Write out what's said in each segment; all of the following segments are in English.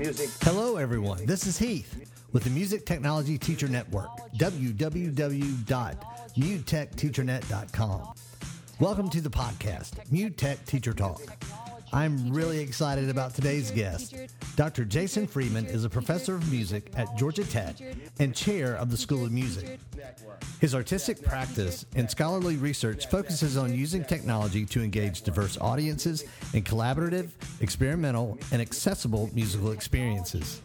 Music. Hello, everyone. This is Heath with the Music Technology Teacher Network, www.mutechteachernet.com. Welcome to the podcast, MuTech Teacher Talk. I'm really excited about today's guest. Dr. Jason Freeman is a professor of music at Georgia Tech and chair of the School of Music. His artistic practice and scholarly research focuses on using technology to engage diverse audiences in collaborative, experimental, and accessible musical experiences.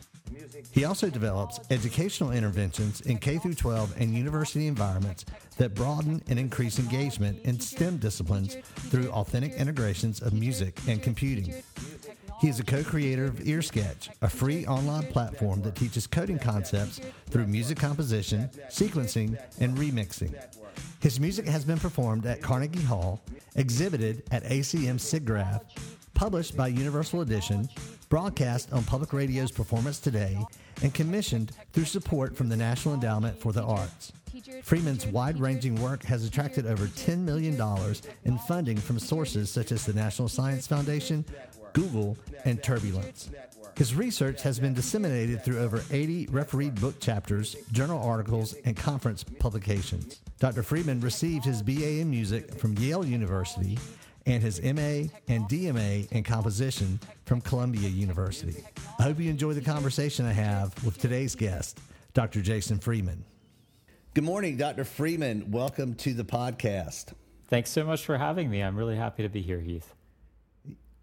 He also develops educational interventions in K 12 and university environments that broaden and increase engagement in STEM disciplines through authentic integrations of music and computing. He is a co-creator of EarSketch, a free online platform that teaches coding concepts through music composition, sequencing, and remixing. His music has been performed at Carnegie Hall, exhibited at ACM SIGGRAPH, published by Universal Edition, broadcast on public radio's Performance Today, and commissioned through support from the National Endowment for the Arts. Freeman's wide ranging work has attracted over $10 million in funding from sources such as the National Science Foundation, Google, and Turbulence. His research has been disseminated through over 80 refereed book chapters, journal articles, and conference publications. Dr. Freeman received his BA in music from Yale University and his MA and DMA in composition from Columbia University. I hope you enjoy the conversation I have with today's guest, Dr. Jason Freeman. Good morning, Dr. Freeman. Welcome to the podcast. Thanks so much for having me. I'm really happy to be here, Heath.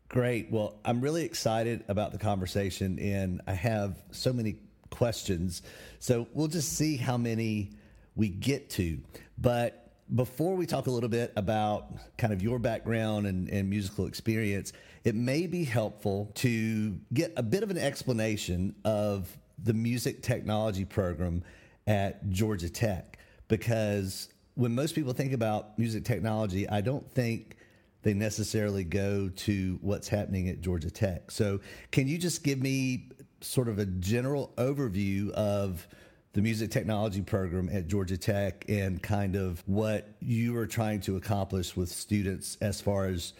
Great. Well, I'm really excited about the conversation, and I have so many questions. So we'll just see how many we get to. But before we talk a little bit about kind of your background and, and, musical experience, it may be helpful to get a bit of an explanation of the music technology program at Georgia Tech. Because when most people think about music technology, I don't think they necessarily go to what's happening at Georgia Tech. So, can you just give me sort of a general overview of the music technology program at Georgia Tech and kind of what you are trying to accomplish with students as far as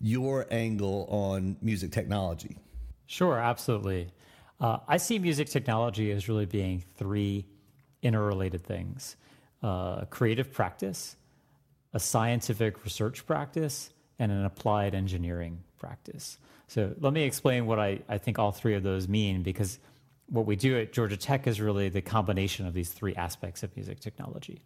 your angle on music technology. Sure, absolutely. Uh, I see music technology as really being three interrelated things uh, creative practice, a scientific research practice, and an applied engineering practice. So let me explain what I, I think all three of those mean because what we do at Georgia Tech is really the combination of these three aspects of music technology.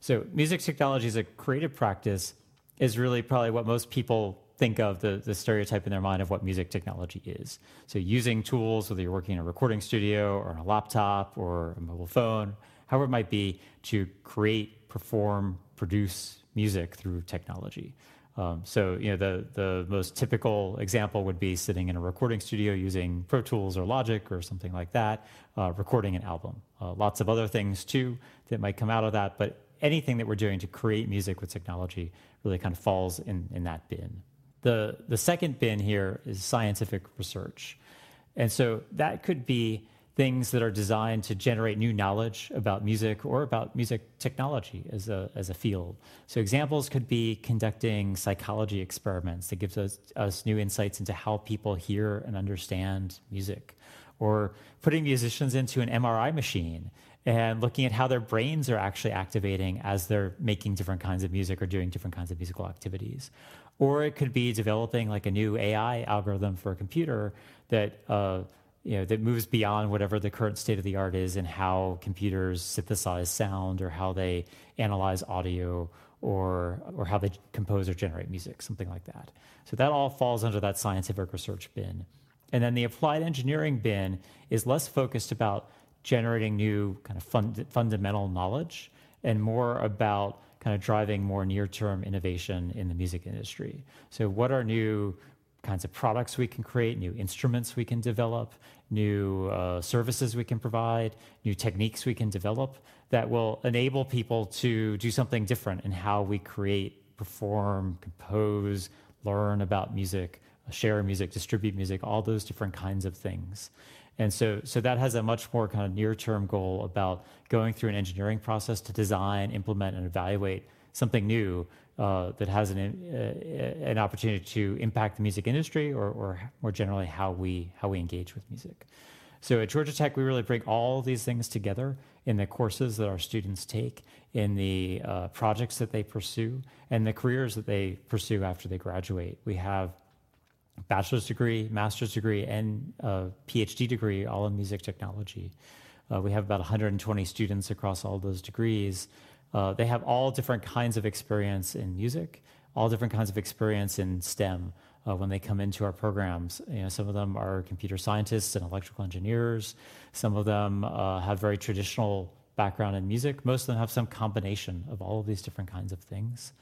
So, music technology as a creative practice is really probably what most people think of the, the stereotype in their mind of what music technology is. So, using tools, whether you're working in a recording studio or on a laptop or a mobile phone, however it might be, to create, perform, produce music through technology. Um, so you know the the most typical example would be sitting in a recording studio using Pro Tools or Logic or something like that, uh, recording an album. Uh, lots of other things too that might come out of that, but anything that we're doing to create music with technology really kind of falls in in that bin. The the second bin here is scientific research, and so that could be things that are designed to generate new knowledge about music or about music technology as a, as a field. So, examples could be conducting psychology experiments that gives us, us new insights into how people hear and understand music, or putting musicians into an MRI machine and looking at how their brains are actually activating as they're making different kinds of music or doing different kinds of musical activities. Or it could be developing like a new AI algorithm for a computer that uh, you know, that moves beyond whatever the current state of the art is and how computers synthesize sound or how they analyze audio or or how they compose or generate music, something like that. So that all falls under that scientific research bin. And then the applied engineering bin is less focused about generating new kind of fund, fundamental knowledge and more about kind of driving more near-term innovation in the music industry. So what are new kinds of products we can create, new instruments we can develop, new uh, services we can provide, new techniques we can develop that will enable people to do something different in how we create, perform, compose, learn about music, share music, distribute music, all those different kinds of things. And so, so that has a much more kind of near term goal about going through an engineering process to design, implement, and evaluate something new uh, that has an, uh, an opportunity to impact the music industry or, or more generally how we, how we engage with music. So at Georgia Tech, we really bring all these things together in the courses that our students take, in the uh, projects that they pursue, and the careers that they pursue after they graduate. We have bachelor's degree, master's degree, and a PhD degree, all in music technology. Uh, we have about 120 students across all those degrees. Uh, they have all different kinds of experience in music, all different kinds of experience in STEM uh, when they come into our programs. You know, some of them are computer scientists and electrical engineers. Some of them uh, have very traditional background in music. Most of them have some combination of all of these different kinds of things.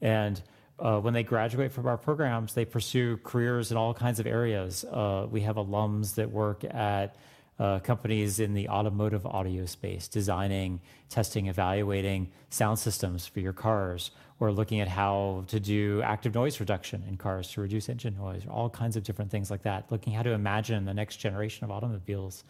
And uh, when they graduate from our programs, they pursue careers in all kinds of areas. Uh, we have alums that work at uh, companies in the automotive audio space, designing, testing, evaluating sound systems for your cars, or looking at how to do active noise reduction in cars to reduce engine noise, all kinds of different things like that. Looking how to imagine the next generation of automobiles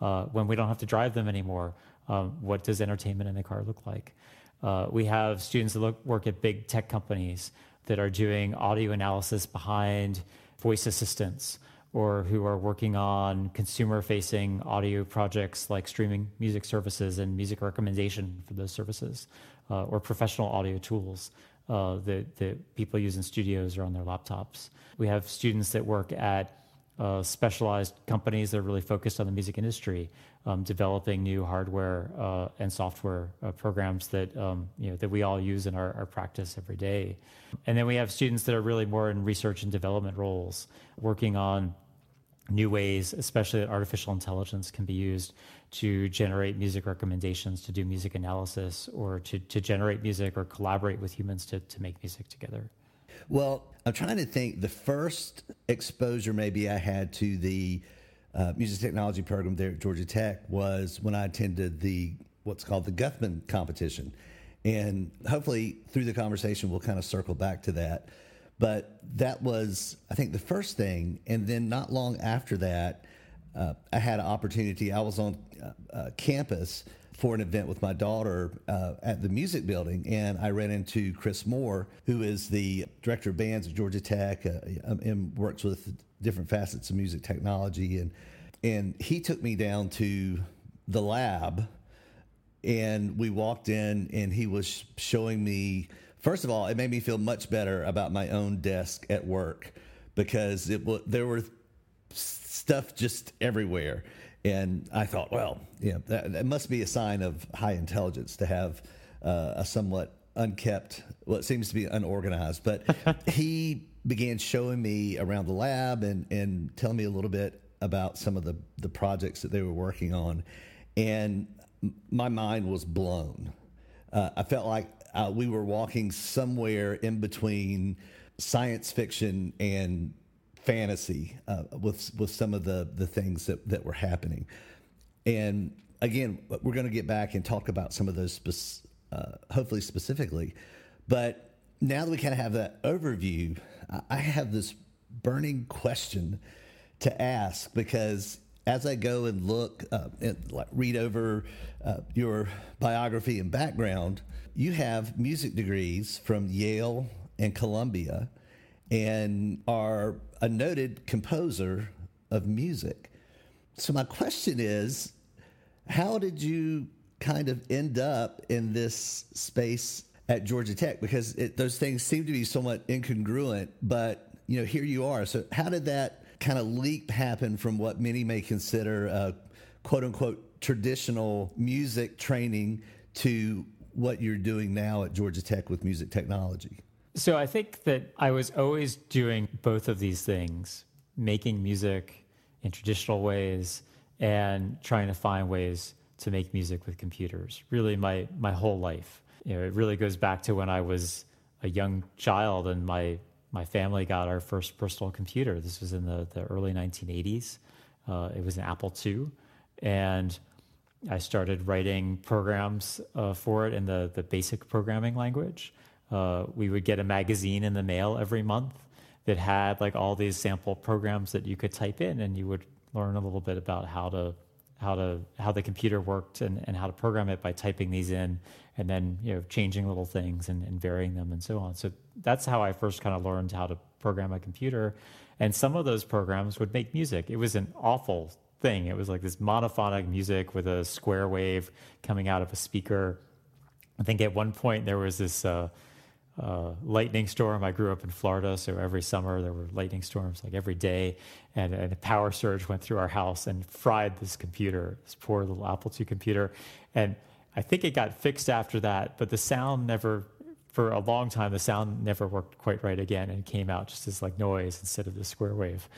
uh, when we don't have to drive them anymore. Um, what does entertainment in the car look like? Uh, we have students that look, work at big tech companies that are doing audio analysis behind voice assistants or who are working on consumer facing audio projects like streaming music services and music recommendation for those services uh, or professional audio tools uh, that, that people use in studios or on their laptops. We have students that work at uh, specialized companies that are really focused on the music industry, um, developing new hardware uh, and software uh, programs that um, you know that we all use in our, our, practice every day. And then we have students that are really more in research and development roles, working on new ways, especially that artificial intelligence can be used to generate music recommendations, to do music analysis, or to, to generate music or collaborate with humans to, to make music together. Well, I'm trying to think the first exposure maybe I had to the uh, music technology program there at Georgia Tech was when I attended the what's called the Guthman competition. And hopefully through the conversation, we'll kind of circle back to that. But that was, I think, the first thing. And then not long after that, uh, I had an opportunity. I was on uh, uh, campus for an event with my daughter uh, at the music building, and I ran into Chris Moore, who is the director of bands at Georgia Tech uh, um, and works with different facets of music technology. And and he took me down to the lab, and we walked in, and he was showing me First of all, it made me feel much better about my own desk at work because it there were stuff just everywhere. And I thought, well, yeah, that, that must be a sign of high intelligence to have uh, a somewhat unkept, well, it seems to be unorganized. But he began showing me around the lab and, and telling me a little bit about some of the, the projects that they were working on. And my mind was blown. Uh, I felt like uh, we were walking somewhere in between science fiction and fantasy uh, with with some of the the things that that were happening. And again, we're going to get back and talk about some of those, spe- uh, hopefully specifically. But now that we kind of have that overview, I have this burning question to ask because as I go and look, uh, and like read over uh, your biography and background, you have music degrees from Yale and Columbia and are a noted composer of music. So, my question is how did you kind of end up in this space at Georgia Tech? Because it, those things seem to be somewhat incongruent, but you know, here you are. So, how did that kind of leap happen from what many may consider a quote unquote traditional music training to what you're doing now at Georgia Tech with music technology? So I think that I was always doing both of these things, making music in traditional ways and trying to find ways to make music with computers. Really my my whole life. You know, it really goes back to when I was a young child and my my family got our first personal computer. This was in the, the early 1980s. Uh, it was an Apple II. And I started writing programs uh, for it in the, the basic programming language. Uh, we would get a magazine in the mail every month that had like all these sample programs that you could type in, and you would learn a little bit about how to how to how the computer worked and, and how to program it by typing these in and then you know changing little things and, and varying them and so on. So that's how I first kind of learned how to program a computer. And some of those programs would make music. It was an awful thing. It was like this monophonic music with a square wave coming out of a speaker. I think at one point there was this uh, uh, lightning storm. I grew up in Florida, so every summer there were lightning storms like every day, and, and a power surge went through our house and fried this computer, this poor little Apple II computer. And I think it got fixed after that, but the sound never, for a long time, the sound never worked quite right again and came out just as like noise instead of the square wave.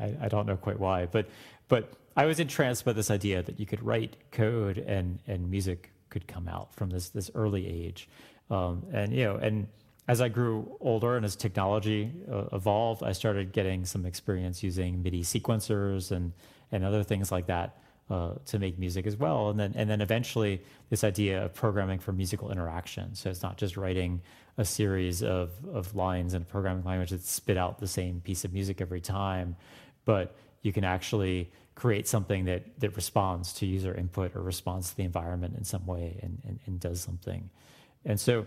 I, I don't know quite why, but but I was entranced by this idea that you could write code and and music could come out from this this early age, um, and you know and as I grew older and as technology uh, evolved, I started getting some experience using MIDI sequencers and and other things like that uh, to make music as well. And then and then eventually this idea of programming for musical interaction. So it's not just writing a series of of lines in a programming language that spit out the same piece of music every time, but you can actually create something that that responds to user input or responds to the environment in some way and, and, and does something. And so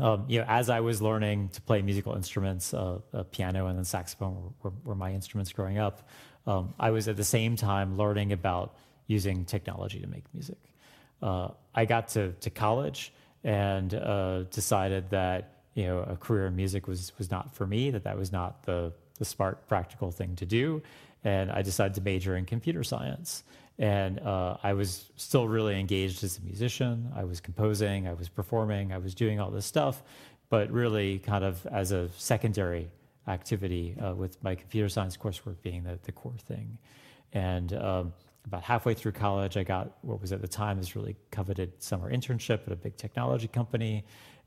um, you know, as I was learning to play musical instruments, uh, uh, piano and then saxophone were, were, my instruments growing up. Um, I was at the same time learning about using technology to make music. Uh, I got to, to college and uh, decided that you know a career in music was was not for me. That that was not the the smart, practical thing to do, and I decided to major in computer science. And uh, I was still really engaged as a musician. I was composing, I was performing, I was doing all this stuff, but really kind of as a secondary activity uh, with my computer science coursework being the, the core thing. And um, about halfway through college, I got what was at the time this really coveted summer internship at a big technology company.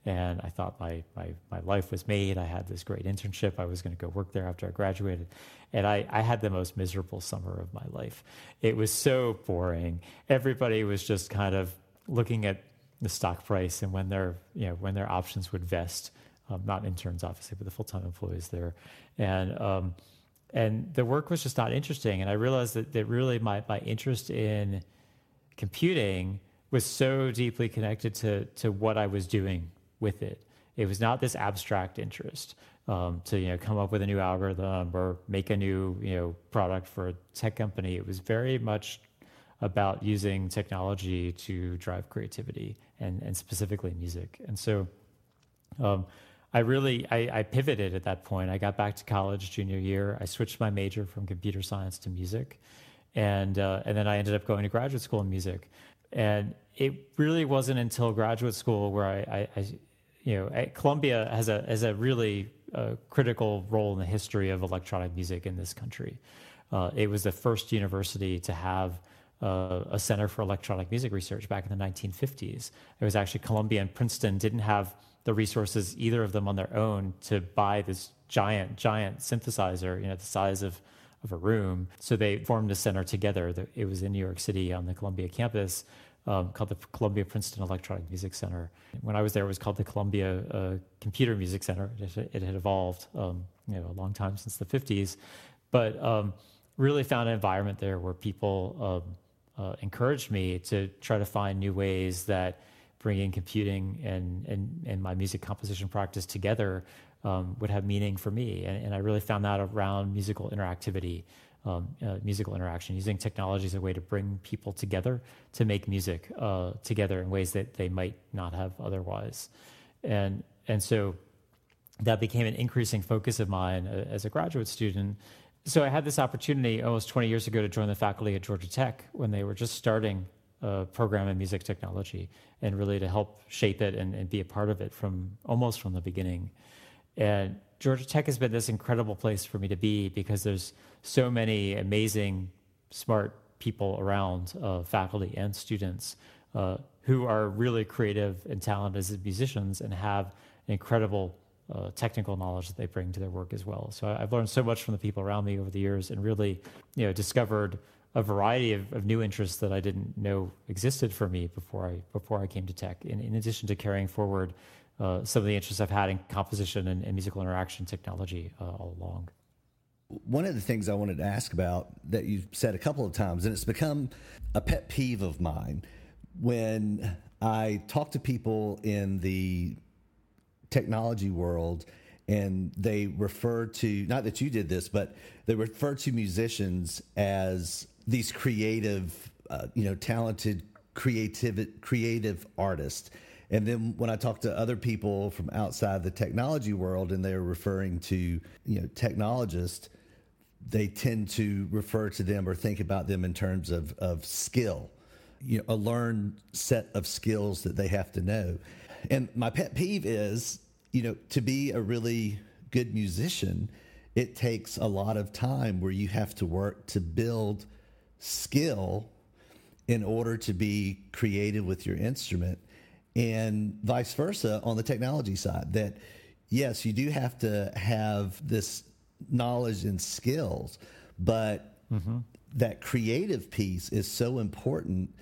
And I thought my, my, my life was made. I had this great internship. I was going to go work there after I graduated. And I, I had the most miserable summer of my life. It was so boring. Everybody was just kind of looking at the stock price and when their, you know, when their options would vest. Um, not interns, obviously, but the full time employees there. And, um, and the work was just not interesting. And I realized that, that really my, my interest in computing was so deeply connected to, to what I was doing with it. It was not this abstract interest um, to you know come up with a new algorithm or make a new you know product for a tech company. It was very much about using technology to drive creativity and and specifically music. And so, um, I really I, I, pivoted at that point. I got back to college junior year. I switched my major from computer science to music, and uh, and then I ended up going to graduate school in music. And it really wasn't until graduate school where I, I, I you know, Columbia has a has a really uh, critical role in the history of electronic music in this country. Uh, it was the first university to have uh, a center for electronic music research back in the 1950s. It was actually Columbia and Princeton didn't have the resources either of them on their own to buy this giant giant synthesizer, you know, the size of of a room. So they formed a center together. It was in New York City on the Columbia campus um, called the Columbia Princeton Electronic Music Center. When I was there, it was called the Columbia uh, Computer Music Center. It, it had evolved, um, you know, a long time since the 50s, but um, really found an environment there where people um, uh, encouraged me to try to find new ways that bringing computing and, and, and my music composition practice together um, would have meaning for me. And, and I really found that around musical interactivity um, uh, musical interaction, using technology as a way to bring people together to make music uh, together in ways that they might not have otherwise. And, and so that became an increasing focus of mine uh, as a graduate student. So I had this opportunity almost 20 years ago to join the faculty at Georgia Tech when they were just starting a program in music technology and really to help shape it and, and be a part of it from almost from the beginning. And Georgia Tech has been this incredible place for me to be because there's so many amazing, smart people around, uh, faculty and students, uh, who are really creative and talented as musicians and have incredible uh, technical knowledge that they bring to their work as well. So I've learned so much from the people around me over the years, and really, you know, discovered a variety of, of new interests that I didn't know existed for me before I before I came to tech. In, in addition to carrying forward uh, some of the interests I've had in composition and, and musical interaction technology uh, all along. One of the things I wanted to ask about that you've said a couple of times, and it's become a pet peeve of mine when I talk to people in the technology world and they refer to, not that you did this, but they refer to musicians as these creative, uh, you know, talented creative creative artists. And then when I talk to other people from outside the technology world and they're referring to, you know, technologists, they tend to refer to them or think about them in terms of, of skill, you know, a learned set of skills that they have to know. And my pet peeve is, you know, to be a really good musician, it takes a lot of time where you have to work to build skill in order to be creative with your instrument and vice versa on the technology side that yes you do have to have this knowledge and skills but mm-hmm. that creative piece is so important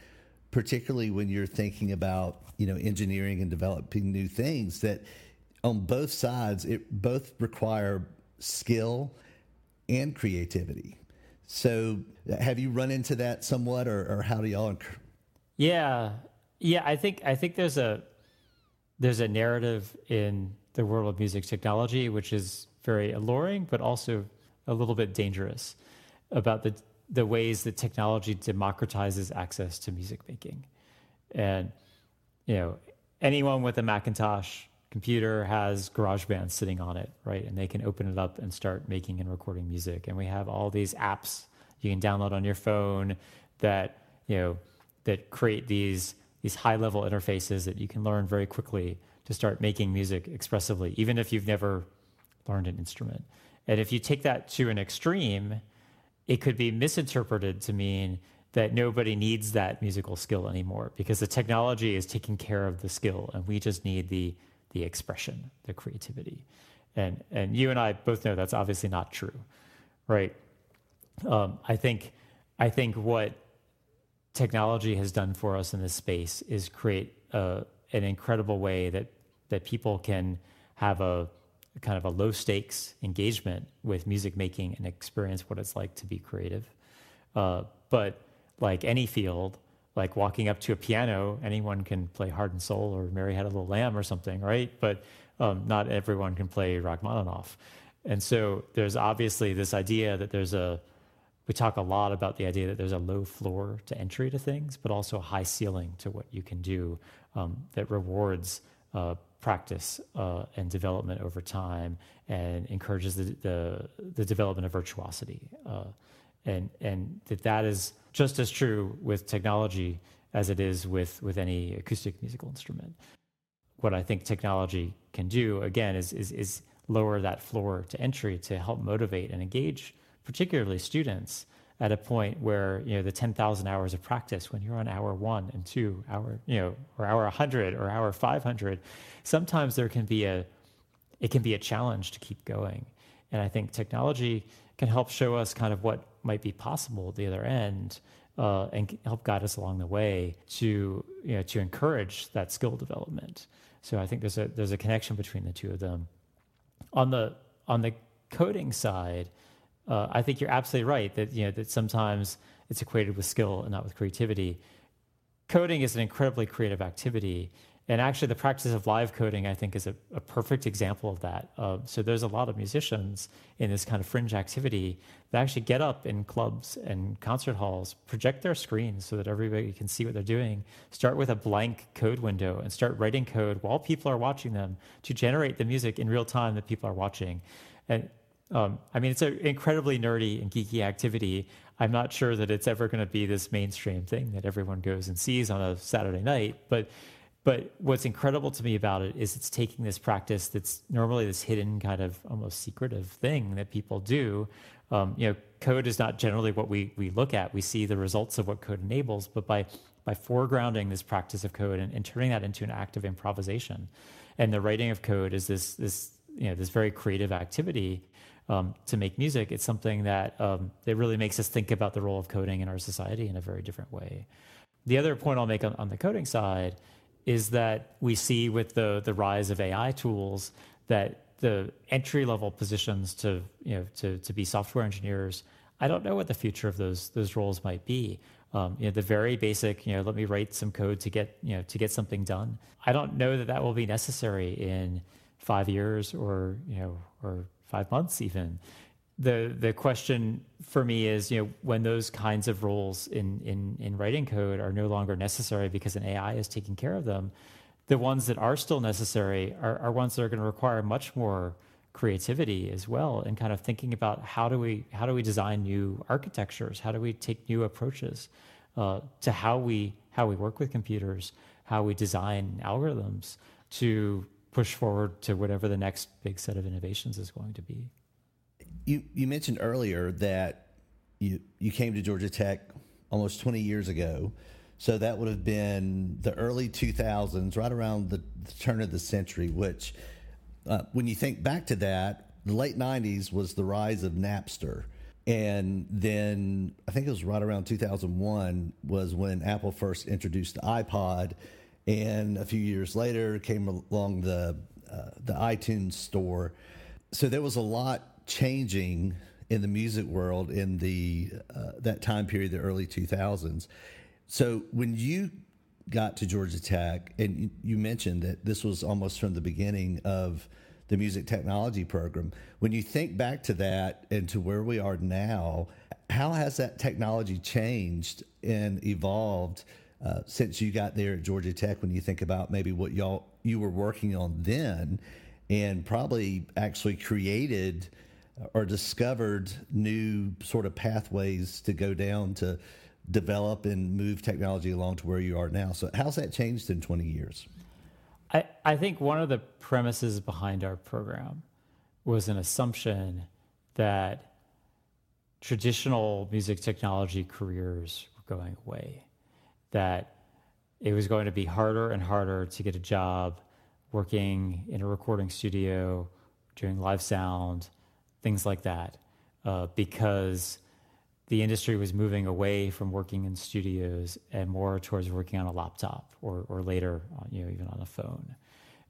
particularly when you're thinking about you know engineering and developing new things that on both sides it both require skill and creativity. So have you run into that somewhat or, or how do y'all yeah yeah i think i think there's a there's a narrative in the world of music technology which is very alluring but also a little bit dangerous about the the ways that technology democratizes access to music making and you know anyone with a macintosh computer has GarageBand sitting on it, right? And they can open it up and start making and recording music. And we have all these apps you can download on your phone that you know that create these these high level interfaces that you can learn very quickly to start making music expressively, even if you've never learned an instrument. And if you take that to an extreme, it could be misinterpreted to mean that nobody needs that musical skill anymore because the technology is taking care of the skill and we just need the the expression, the creativity. And and you and I both know that's obviously not true, right? Um, I think I think what technology has done for us in this space is create a, an incredible way that that people can have a kind of a low stakes engagement with music making and experience what it's like to be creative. Uh, but like any field, like walking up to a piano, anyone can play Heart and Soul or Mary Had a Little Lamb or something, right? But um, not everyone can play Rachmaninoff. And so there's obviously this idea that there's a, we talk a lot about the idea that there's a low floor to entry to things, but also a high ceiling to what you can do um, that rewards uh, practice uh, and development over time and encourages the, the, the development of virtuosity. Uh, and, and that that is just as true with technology as it is with, with any acoustic musical instrument. What I think technology can do, again, is, is, is lower that floor to entry to help motivate and engage, particularly students, at a point where you know the 10,000 hours of practice when you're on hour 1 and 2 hour you know or hour 100 or hour 500 sometimes there can be a it can be a challenge to keep going and i think technology can help show us kind of what might be possible at the other end uh, and help guide us along the way to you know to encourage that skill development. So I think there's a there's a connection between the two of them. On the on the coding side, uh, I think you're absolutely right that you know that sometimes it's equated with skill and not with creativity. Coding is an incredibly creative activity, and actually, the practice of live coding, I think, is a, a perfect example of that. Uh, so there's a lot of musicians in this kind of fringe activity that actually get up in clubs and concert halls, project their screens so that everybody can see what they're doing, start with a blank code window, and start writing code while people are watching them to generate the music in real time that people are watching. And um, I mean, it's an incredibly nerdy and geeky activity. I'm not sure that it's ever going to be this mainstream thing that everyone goes and sees on a Saturday night, but but what's incredible to me about it is it's taking this practice that's normally this hidden kind of almost secretive thing that people do. Um, you know, code is not generally what we we look at. We see the results of what code enables, but by by foregrounding this practice of code and, and turning that into an act of improvisation, and the writing of code is this this you know this very creative activity um, to make music. It's something that um, that really makes us think about the role of coding in our society in a very different way. The other point I'll make on, on the coding side is that we see with the the rise of AI tools that the entry level positions to you know to to be software engineers. I don't know what the future of those those roles might be. Um, you know, the very basic, you know, let me write some code to get you know to get something done. I don't know that that will be necessary in five years or you know or five months even. the the question for me is, you know, when those kinds of roles in in in writing code are no longer necessary because an AI is taking care of them, the ones that are still necessary are, are ones that are going to require much more creativity as well and kind of thinking about how do we how do we design new architectures how do we take new approaches uh, to how we how we work with computers how we design algorithms to push forward to whatever the next big set of innovations is going to be you you mentioned earlier that you you came to Georgia Tech almost 20 years ago so that would have been the early 2000s right around the, the turn of the century which uh, when you think back to that, the late 90s was the rise of Napster. And then I think it was right around 2001 was when Apple first introduced the iPod. And a few years later came along the, uh, the iTunes store. So there was a lot changing in the music world in the uh, that time period, the early 2000s. So when you got to Georgia Tech, and you mentioned that this was almost from the beginning of the music technology program. When you think back to that and to where we are now, how has that technology changed and evolved uh, since you got there at Georgia Tech? When you think about maybe what y'all you were working on then, and probably actually created or discovered new sort of pathways to go down to develop and move technology along to where you are now. So, how's that changed in 20 years? I, I think one of the premises behind our program was an assumption that traditional music technology careers were going away, that it was going to be harder and harder to get a job working in a recording studio, doing live sound, things like that, uh, because the industry was moving away from working in studios and more towards working on a laptop or, or later, uh, you know, even on a phone.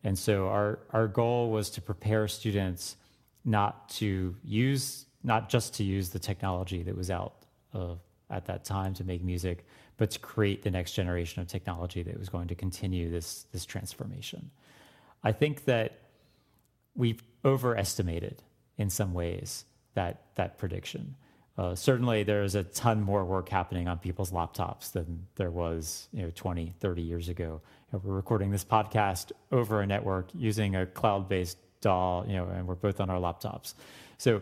And so our, our goal was to prepare students not to use, not just to use the technology that was out uh, at that time to make music, but to create the next generation of technology that was going to continue this, this transformation. I think that we've overestimated in some ways that, that prediction. Uh, certainly there's a ton more work happening on people's laptops than there was you know 20 30 years ago you know, we're recording this podcast over a network using a cloud-based DAW you know and we're both on our laptops so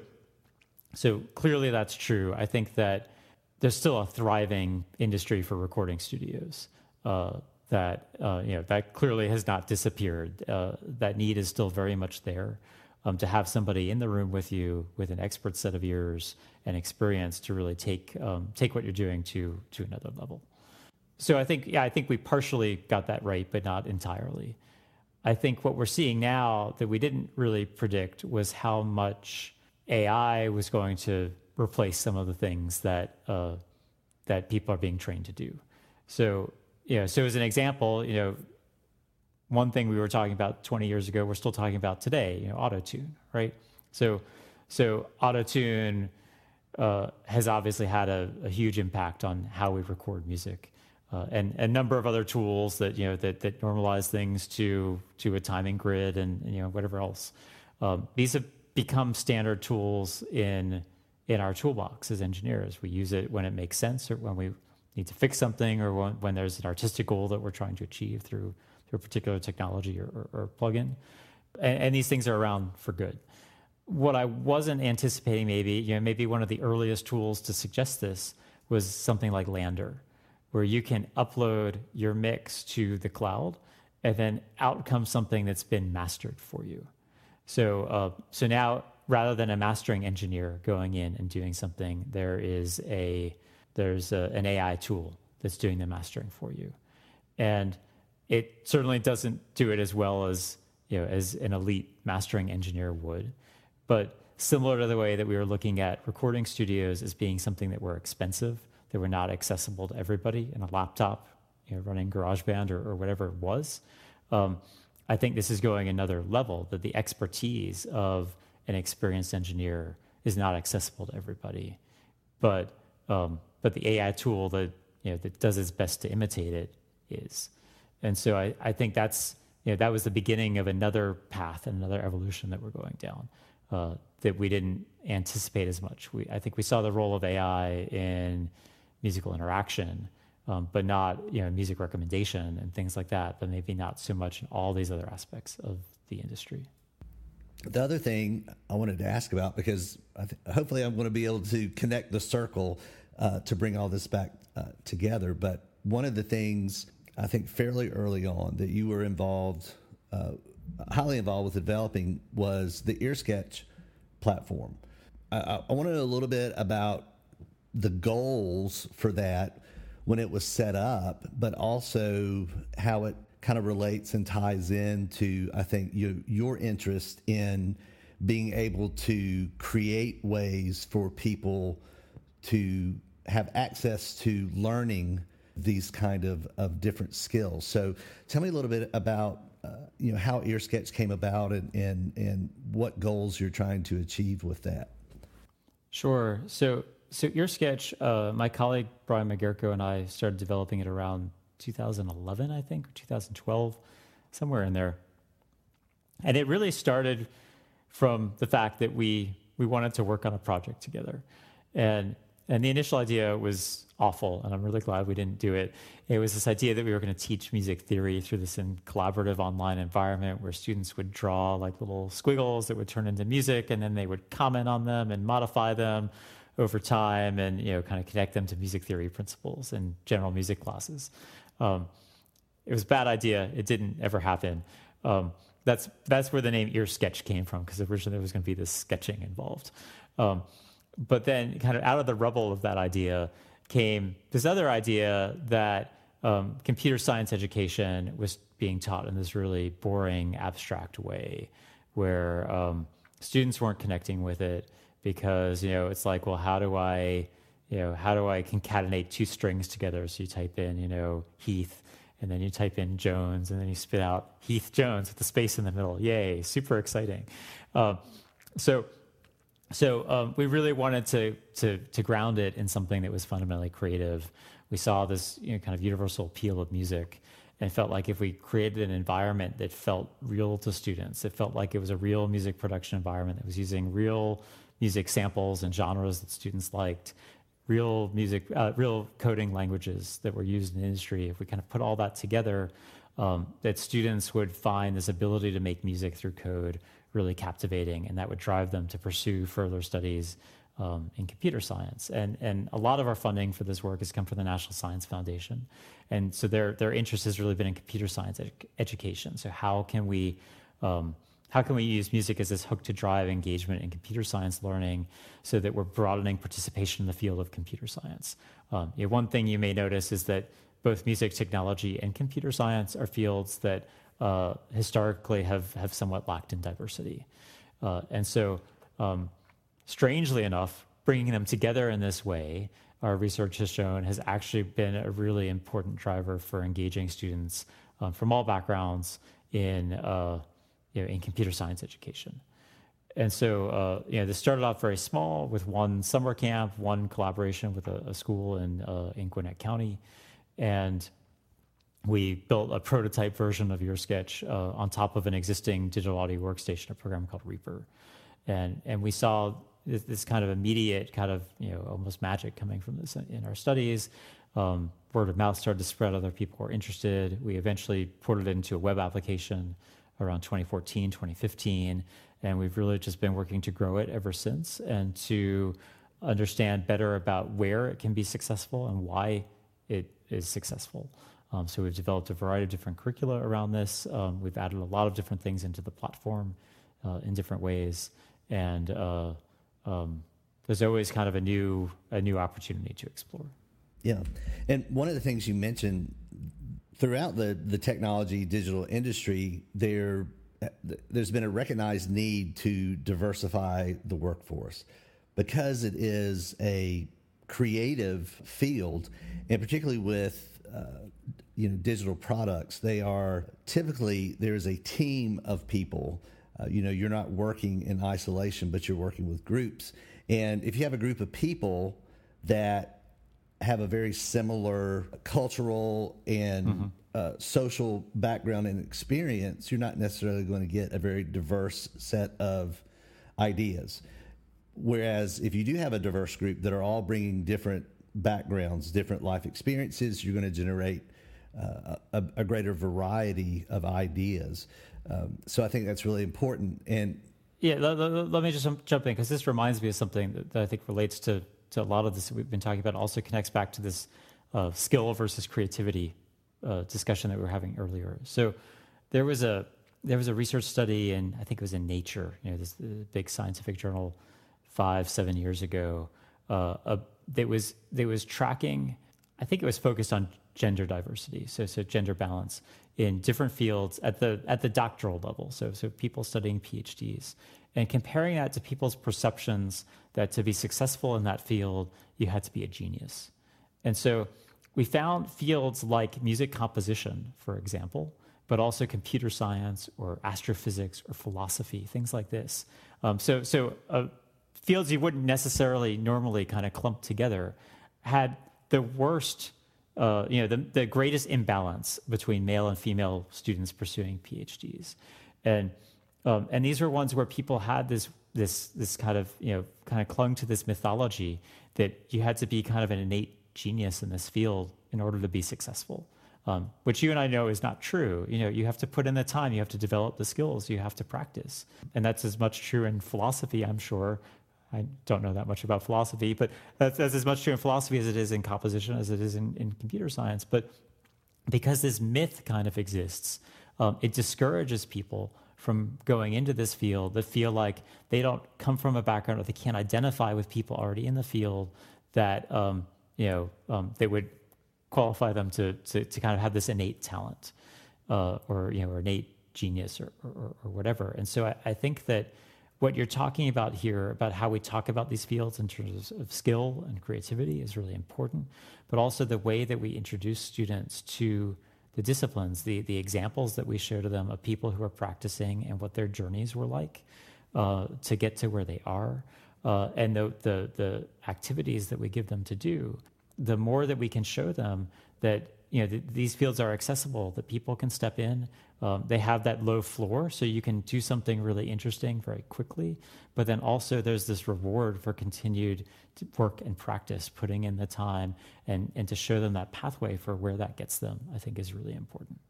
so clearly that's true i think that there's still a thriving industry for recording studios uh, that uh, you know that clearly has not disappeared uh, that need is still very much there um, to have somebody in the room with you with an expert set of ears and experience to really take um, take what you're doing to to another level. So I think yeah, I think we partially got that right, but not entirely. I think what we're seeing now that we didn't really predict was how much AI was going to replace some of the things that uh, that people are being trained to do. So you know, so as an example, you know, one thing we were talking about 20 years ago, we're still talking about today, you know, auto tune, right? So, so auto tune uh, has obviously had a, a, huge impact on how we record music. Uh, and, a number of other tools that you know that, that normalize things to to a timing grid and you know whatever else. Um, these have become standard tools in in our toolbox as engineers. We use it when it makes sense, or when we need to fix something, or when, when there's an artistic goal that we're trying to achieve through through a particular technology or, or, or plugin. And, and these things are around for good what I wasn't anticipating, maybe, you know, maybe one of the earliest tools to suggest this was something like LANDR, where you can upload your mix to the cloud and then out comes something that's been mastered for you. So, uh, so now rather than a mastering engineer going in and doing something, there is a there's a, an AI tool that's doing the mastering for you, and it certainly doesn't do it as well as you know as an elite mastering engineer would but similar to the way that we were looking at recording studios as being something that were expensive, that were not accessible to everybody in a laptop, you know, running GarageBand or, or whatever it was. Um, I think this is going another level that the expertise of an experienced engineer is not accessible to everybody, but um, but the AI tool that you know that does its best to imitate it is, and so I, I think that's you know that was the beginning of another path and another evolution that we're going down uh, that we didn't anticipate as much. We, I think we saw the role of AI in musical interaction, um, but not you know music recommendation and things like that. But maybe not so much in all these other aspects of the industry. The other thing I wanted to ask about because th- hopefully I'm going to be able to connect the circle uh, to bring all this back uh, together. But one of the things I think fairly early on that you were involved, uh, highly involved with developing was the EarSketch platform. I, I want to know a little bit about the goals for that when it was set up, but also how it kind of relates and ties into, I think, you, your interest in being able to create ways for people to have access to learning these kind of, of different skills. So tell me a little bit about uh, you know how EarSketch came about and, and and what goals you're trying to achieve with that. Sure. So so EarSketch, uh, my colleague Brian Magerko and I started developing it around 2011, I think, or 2012, somewhere in there. And it really started from the fact that we we wanted to work on a project together, and and the initial idea was awful, and I'm really glad we didn't do it. It was this idea that we were going to teach music theory through this collaborative online environment where students would draw like little squiggles that would turn into music, and then they would comment on them and modify them over time, and you know, kind of connect them to music theory principles and general music classes. Um, it was a bad idea. It didn't ever happen. Um, that's that's where the name ear sketch came from because originally there was going to be this sketching involved. Um, but then, kind of out of the rubble of that idea, came this other idea that um, computer science education was being taught in this really boring, abstract way, where um, students weren't connecting with it because you know it's like, well, how do I, you know, how do I concatenate two strings together? So you type in, you know, Heath, and then you type in Jones, and then you spit out Heath Jones with the space in the middle. Yay! Super exciting. Uh, so so um, we really wanted to, to, to ground it in something that was fundamentally creative. We saw this you know, kind of universal appeal of music and felt like if we created an environment that felt real to students, it felt like it was a real music production environment that was using real music samples and genres that students liked, real music, uh, real coding languages that were used in the industry. If we kind of put all that together, um, that students would find this ability to make music through code really captivating, and that would drive them to pursue further studies um, in computer science. And and a lot of our funding for this work has come from the National Science Foundation, and so their their interest has really been in computer science ed- education. So how can we um, how can we use music as this hook to drive engagement in computer science learning so that we're broadening participation in the field of computer science? Um, you know, one thing you may notice is that both music technology and computer science are fields that uh, historically have, have somewhat lacked in diversity. Uh, and so, um, strangely enough, bringing them together in this way, our research has shown has actually been a really important driver for engaging students um, from all backgrounds in, uh, you know, in computer science education. And so, uh, you know, this started off very small with one summer camp, one collaboration with a, a school in, uh, in Gwinnett County. And we built a prototype version of EarSketch uh, on top of an existing digital audio workstation, a program called Reaper, and and we saw this, this, kind of immediate kind of you know almost magic coming from this in our studies. Um, word of mouth started to spread; other people were interested. We eventually ported it into a web application around 2014, 2015, and we've really just been working to grow it ever since and to understand better about where it can be successful and why it is successful. Um, so we've developed a variety of different curricula around this. Um, we've added a lot of different things into the platform uh, in different ways, and uh, um, there's always kind of a new a new opportunity to explore. Yeah, and one of the things you mentioned throughout the the technology digital industry, there there's been a recognized need to diversify the workforce because it is a creative field, and particularly with uh, you know digital products they are typically there's a team of people. Uh, you know you're not working in isolation but you're working with groups. And if you have a group of people that have a very similar cultural and mm-hmm. uh, social background and experience you're not necessarily going to get a very diverse set of ideas. Whereas if you do have a diverse group that are all bringing different backgrounds, different life experiences, you're going to generate uh, a, a, greater variety of ideas. Um, so I think that's really important. And yeah, let, let, let me just jump in because this reminds me of something that, that, I think relates to, to a lot of this we've been talking about. Also connects back to this uh, skill versus creativity uh, discussion that we were having earlier. So there was a there was a research study, and I think it was in Nature, you know, this big scientific journal, five seven years ago. Uh, a, that was that was tracking. I think it was focused on gender diversity, so so gender balance in different fields at the at the doctoral level. So so people studying PhDs and comparing that to people's perceptions that to be successful in that field you had to be a genius. And so we found fields like music composition, for example, but also computer science or astrophysics or philosophy, things like this. Um, so so uh, fields you wouldn't necessarily normally kind of clump together had the worst uh, you know, the, the greatest imbalance between male and female students pursuing PhDs. And, um, and these were ones where people had this, this, this kind of, you know, kind of clung to this mythology that you had to be kind of an innate genius in this field in order to be successful. Um, which you and I know is not true. You know, you have to put in the time, you have to develop the skills, you have to practice, and that's as much true in philosophy, I'm sure, I don't know that much about philosophy, but that's, that's, as much true in philosophy as it is in composition as it is in, in computer science. But because this myth kind of exists, um, it discourages people from going into this field that feel like they don't come from a background or they can't identify with people already in the field that um, you know um, they would qualify them to, to, to kind of have this innate talent uh, or you know or innate genius or, or, or whatever. And so I, I think that what you're talking about here, about how we talk about these fields in terms of skill and creativity, is really important. But also the way that we introduce students to the disciplines, the, the examples that we show to them of people who are practicing and what their journeys were like uh, to get to where they are, uh, and the, the, the activities that we give them to do, the more that we can show them that you know th- these fields are accessible, that people can step in, um, they have that low floor, so you can do something really interesting very quickly. But then also, there's this reward for continued work and practice, putting in the time, and, and to show them that pathway for where that gets them, I think is really important.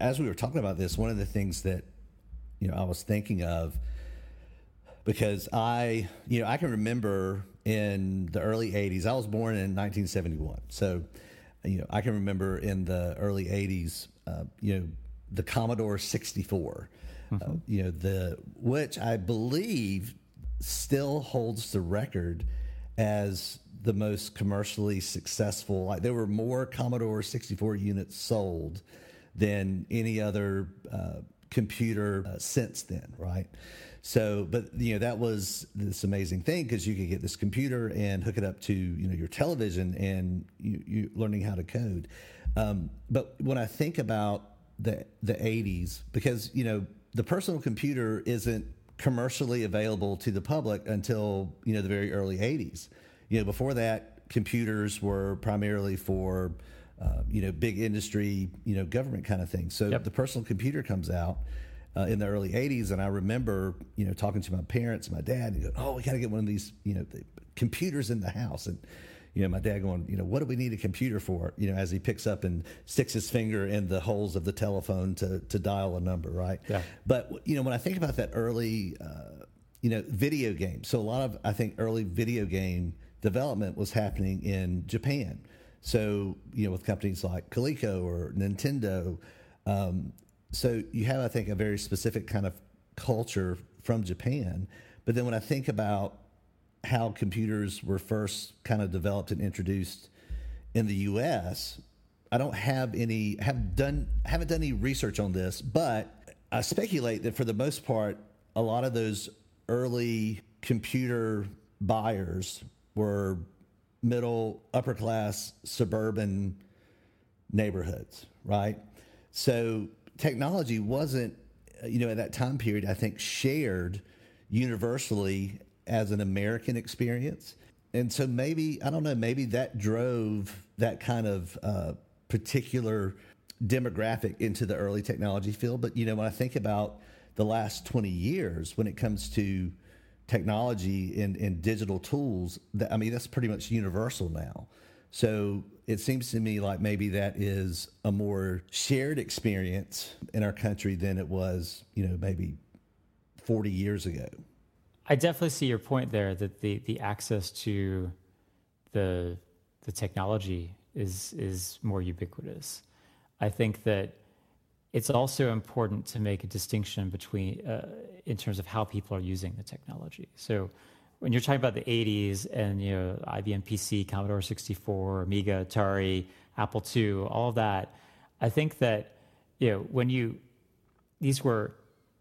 As we were talking about this, one of the things that you know I was thinking of because I, you know, I can remember in the early 80s, I was born in 1971. So, you know, I can remember in the early 80s, uh, you know, the Commodore 64. Mm-hmm. Uh, you know the which I believe still holds the record as the most commercially successful. Like there were more Commodore 64 units sold than any other uh, computer uh, since then, right? So, but you know that was this amazing thing because you could get this computer and hook it up to you know your television and you, you learning how to code. Um, but when I think about the the 80s because you know the personal computer isn't commercially available to the public until you know the very early 80s you know before that computers were primarily for uh, you know big industry you know government kind of things so yep. the personal computer comes out uh, in the early 80s and i remember you know talking to my parents my dad and go oh we got to get one of these you know the computers in the house. And you know, my dad going, you know, what do we need a computer for? You know, as he picks up and sticks his finger in the holes of the telephone to, to dial a number, right? Yeah. But, you know, when I think about that early, uh, you know, video game. so a lot of, I think, early video game development was happening in Japan. So, you know, with companies like Coleco or Nintendo. Um, so you have, I think, a very specific kind of culture from Japan. But then when I think about how computers were first kind of developed and introduced in the U.S. I don't have any have done haven't done any research on this, but I speculate that for the most part, a lot of those early computer buyers were middle upper class suburban neighborhoods, right? So technology wasn't, you know, at that time period, I think shared universally as an American experience. And so maybe, I don't know, maybe that drove that kind of uh, particular demographic into the early technology field. But, you know, when I think about the last 20 years when it comes to technology and, and digital tools. That, I mean, that's pretty much universal now. So it seems to me like maybe that is a more shared experience in our country than it was, you know, maybe 40 years ago. I definitely see your point there that the, the access to the, the technology is, is more ubiquitous. I think that it's also important to make a distinction between, uh, in terms of how people are using the technology. So when you're talking about the 80s and you know IBM PC, Commodore 64, Amiga, Atari, Apple II, all of that, I think that you know when you these were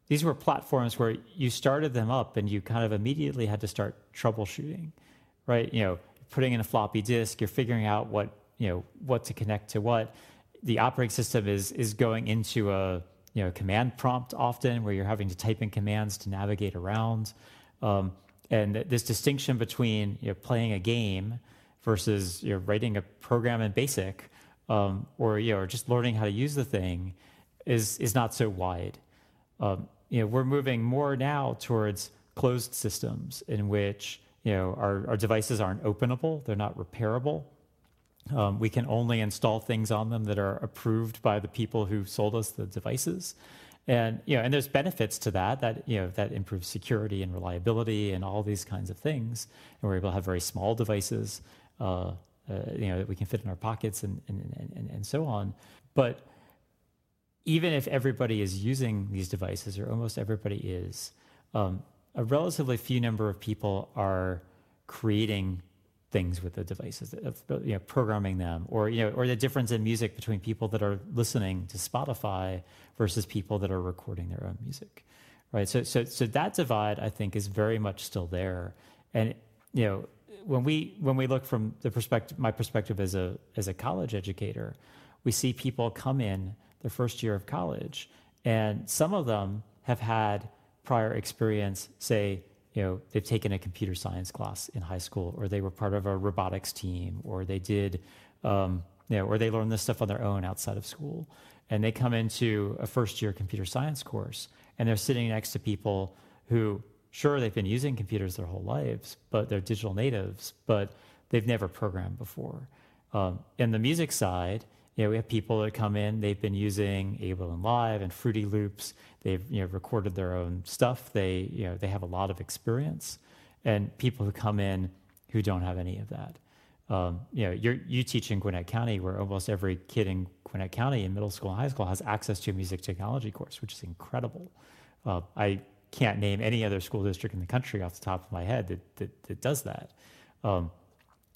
these were platforms where you started them up and you kind of immediately had to start troubleshooting, right? You know, putting in a floppy disk, you're figuring out what you know what to connect to what. The operating system is is going into a you know command prompt often where you're having to type in commands to navigate around. Um, and this distinction between you know, playing a game versus you know, writing a program in BASIC um, or you know, or just learning how to use the thing is is not so wide. Um, you know, we're moving more now towards closed systems in which you know our, our devices aren't openable, they're not repairable. Um, we can only install things on them that are approved by the people who sold us the devices. And you know and there's benefits to that that you know that improves security and reliability and all these kinds of things. And we're able to have very small devices uh, uh, you know that we can fit in our pockets and and, and and so on. But even if everybody is using these devices or almost everybody is um, a relatively few number of people are creating things with the devices, you know, programming them, or you know, or the difference in music between people that are listening to Spotify versus people that are recording their own music, right? So, so, so that divide I think is very much still there, and you know, when we when we look from the perspective, my perspective as a as a college educator, we see people come in their first year of college, and some of them have had prior experience, say you know they've taken a computer science class in high school or they were part of a robotics team or they did um, you know or they learned this stuff on their own outside of school. And they come into a first year computer science course and they're sitting next to people who sure they've been using computers their whole lives but they're digital natives but they've never programmed before. Um, in the music side you know, we have people that come in, they've been using Ableton Live and Fruity Loops. They've you know, recorded their own stuff. They, you know, they have a lot of experience. And people who come in who don't have any of that. Um, you know, you teach in Gwinnett County, where almost every kid in Gwinnett County in middle school and high school has access to a music technology course, which is incredible. Uh, I can't name any other school district in the country off the top of my head that, that, that does that. Um,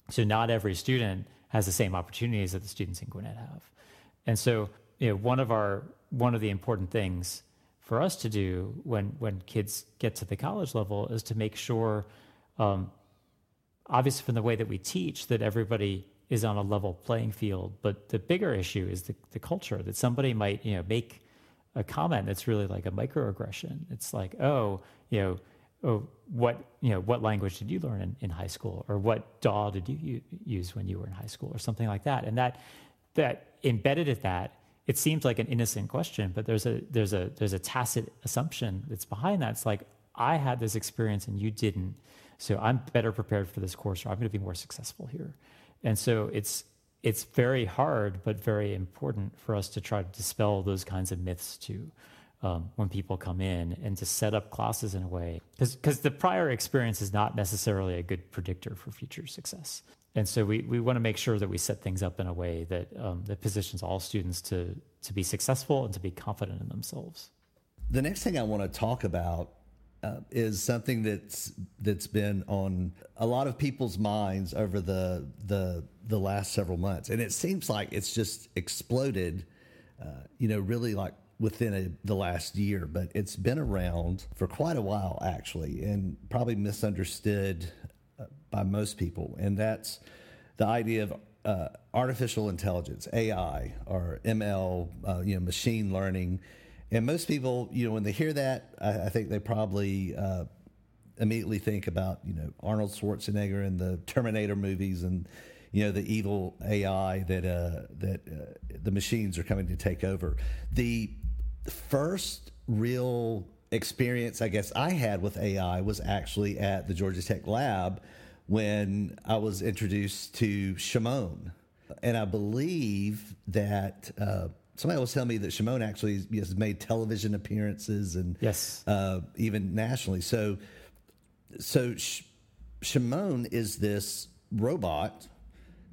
so not every student has the same opportunities that the students in Gwinnett have. And so, you know, one of our one of the important things for us to do when when kids get to the college level is to make sure, um, obviously from the way that we teach, that everybody is on a level playing field. But the bigger issue is the, the culture that somebody might you know make a comment that's really like a microaggression. It's like, oh, you know, oh, what you know, what language did you learn in, in high school, or what DAW did you use when you were in high school, or something like that. And that that embedded at that, it seems like an innocent question, but there's a there's a there's a tacit assumption that's behind that. It's like I had this experience and you didn't, so I'm better prepared for this course, or I'm going to be more successful here. And so it's it's very hard, but very important for us to try to dispel those kinds of myths too um, when people come in and to set up classes in a way because the prior experience is not necessarily a good predictor for future success and so we, we want to make sure that we set things up in a way that um, that positions all students to to be successful and to be confident in themselves the next thing i want to talk about uh, is something that's that's been on a lot of people's minds over the the the last several months, and it seems like it's just exploded. Uh, you know, really like within a, the last year, but it's been around for quite a while, actually, and probably misunderstood uh, by most people. And that's the idea of uh, artificial intelligence, AI, or ML, uh, you know, machine learning. And most people, you know, when they hear that, I, I think they probably uh, immediately think about, you know, Arnold Schwarzenegger and the Terminator movies and you know the evil AI that uh, that uh, the machines are coming to take over. The first real experience I guess I had with AI was actually at the Georgia Tech lab when I was introduced to Shimon. And I believe that uh, somebody was telling me that Shimon actually has made television appearances and yes, uh, even nationally. So, so Sh- Shimon is this robot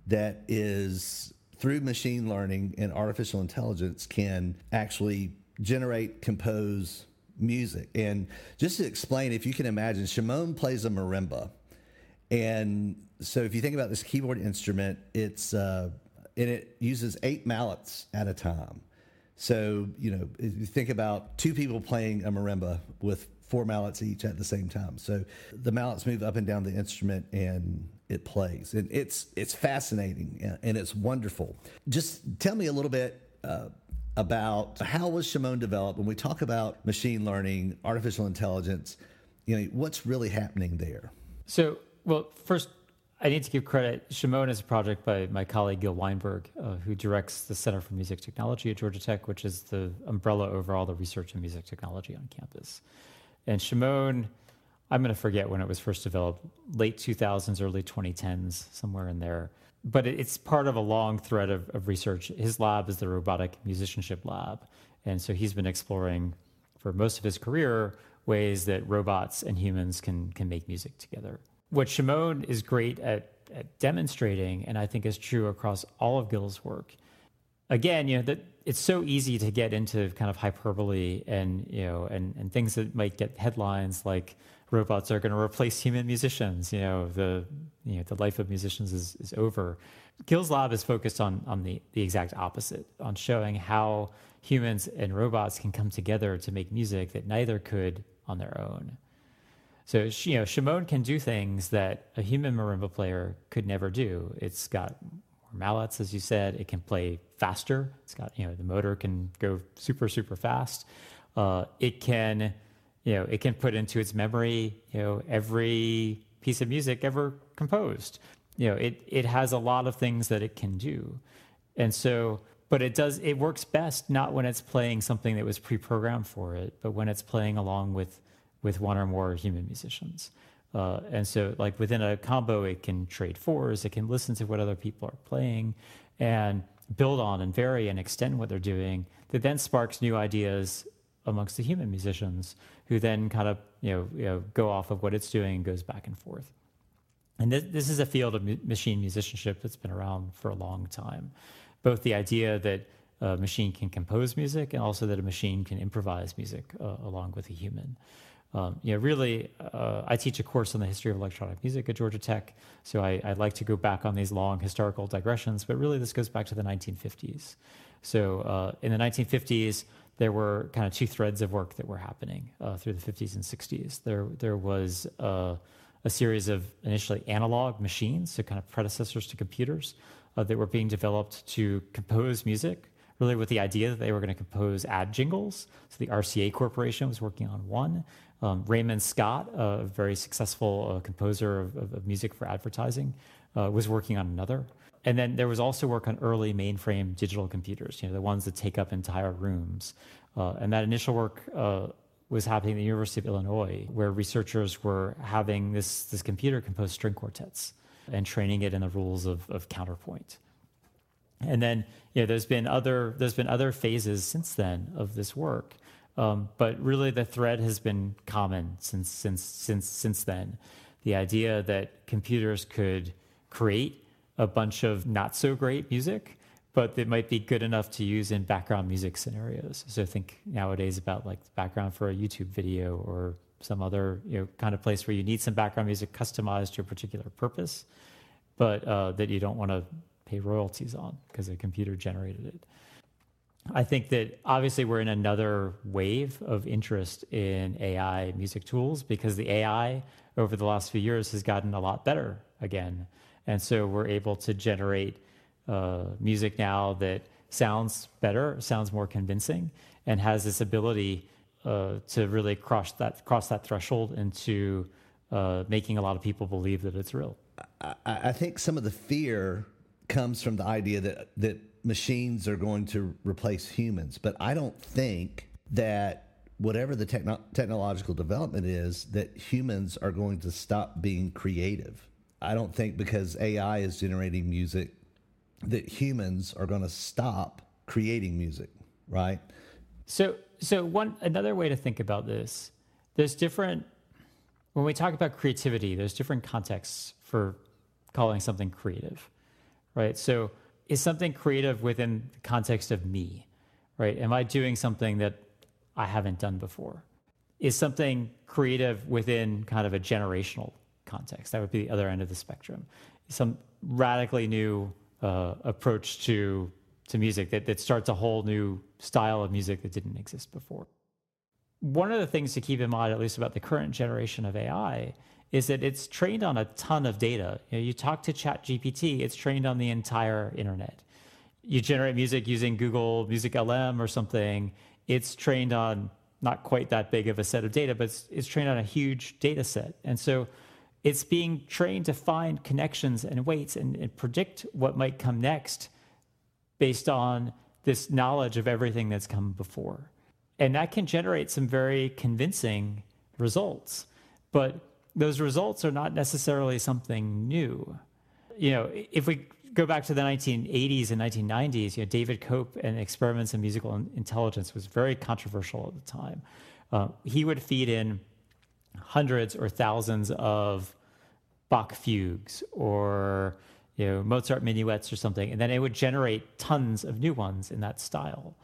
that is through machine learning and artificial intelligence can actually generate, compose music. And just to explain, if you can imagine, Shimon plays a marimba. And so if you think about this keyboard instrument, it's uh, and it uses eight mallets at a time. So you know, you think about two people playing a marimba with four mallets each at the same time. So the mallets move up and down the instrument and it plays, and it's it's fascinating and it's wonderful. Just tell me a little bit. Uh, about how was Shimon developed when we talk about machine learning, artificial intelligence, you know, what's really happening there? So, well, first, I need to give credit. Shimon is a project by my colleague Gil Weinberg, uh, who directs the Center for Music Technology at Georgia Tech, which is the umbrella over all the research in music technology on campus. And Shimon, I'm going to forget when it was first developed, late 2000s, early 2010s, somewhere in there but it's part of a long thread of, of, research. His lab is the robotic musicianship lab. And so he's been exploring for most of his career ways that robots and humans can, can make music together. What Shimon is great at, at demonstrating, and I think is true across all of Gil's work, again, you know, that it's so easy to get into kind of hyperbole and, you know, and, and things that might get headlines like, robots are going to replace human musicians. You know, the you know the life of musicians is, is over. Gil's lab is focused on on the the exact opposite, on showing how humans and robots can come together to make music that neither could on their own. So you know, Shimon can do things that a human marimba player could never do. It's got more mallets, as you said. It can play faster. It's got you know the motor can go super super fast. Uh, it can you know, it can put into its memory, you know, every piece of music ever composed. You know, it it has a lot of things that it can do. And so, but it does it works best not when it's playing something that was pre-programmed for it, but when it's playing along with with one or more human musicians. Uh, and so, like within a combo, it can trade fours, it can listen to what other people are playing, and build on and vary and extend what they're doing. That then sparks new ideas amongst the human musicians who then kind of you know, you know go off of what it's doing and goes back and forth. And this, this is a field of mu- machine musicianship that's been around for a long time. Both the idea that a machine can compose music and also that a machine can improvise music uh, along with a human. Um, you know, really, uh, I teach a course on the history of electronic music at Georgia Tech, so I, I, like to go back on these long historical digressions. But really, this goes back to the 1950s. So, uh, in the 1950s, there were kind of two threads of work that were happening uh, through the 50s and 60s. There, there was uh, a series of initially analog machines, so kind of predecessors to computers, uh, that were being developed to compose music, really with the idea that they were going to compose ad jingles. So the RCA Corporation was working on one. Um, Raymond Scott, a very successful uh, composer of, of, music for advertising, uh, was working on another. And then there was also work on early mainframe digital computers, you know, the ones that take up entire rooms. Uh, and that initial work uh, was happening at the University of Illinois, where researchers were having this, this computer compose string quartets and training it in the rules of, of counterpoint. And then, you know, there's been other there's been other phases since then of this work, um, but really the thread has been common since since since since then. The idea that computers could create a bunch of not so great music, but it might be good enough to use in background music scenarios. So think nowadays about like background for a YouTube video or some other you know kind of place where you need some background music customized to a particular purpose, but uh, that you don't want to pay royalties on because a computer generated it. I think that obviously we're in another wave of interest in AI music tools because the AI over the last few years has gotten a lot better again. And so we're able to generate uh, music now that sounds better, sounds more convincing, and has this ability uh, to really cross that cross that threshold into uh, making a lot of people believe that it's real. I, I, think some of the fear comes from the idea that that machines are going to replace humans, but I don't think that whatever the techno- technological development is, that humans are going to stop being creative. I don't think because AI is generating music that humans are going to stop creating music, right? So, so one another way to think about this, there's different when we talk about creativity, there's different contexts for calling something creative, right? So, is something creative within the context of me, right? Am I doing something that I haven't done before? Is something creative within kind of a generational context? That would be the other end of the spectrum. Some radically new uh, approach to to music that, that starts a whole new style of music that didn't exist before. One of the things to keep in mind, at least about the current generation of AI, is that it's trained on a ton of data. You, know, you talk to ChatGPT, it's trained on the entire internet. You generate music using Google Music LM or something, it's trained on not quite that big of a set of data, but it's, it's trained on a huge data set. And so it's being trained to find connections and weights and, and predict what might come next based on this knowledge of everything that's come before. And that can generate some very convincing results. But those results are not necessarily something new. You know, if we go back to the 1980s and 1990s, you know, David Cope and experiments in musical intelligence was very controversial at the time. Uh, he would feed in hundreds or thousands of Bach fugues or you know Mozart minuets or something, and then it would generate tons of new ones in that style.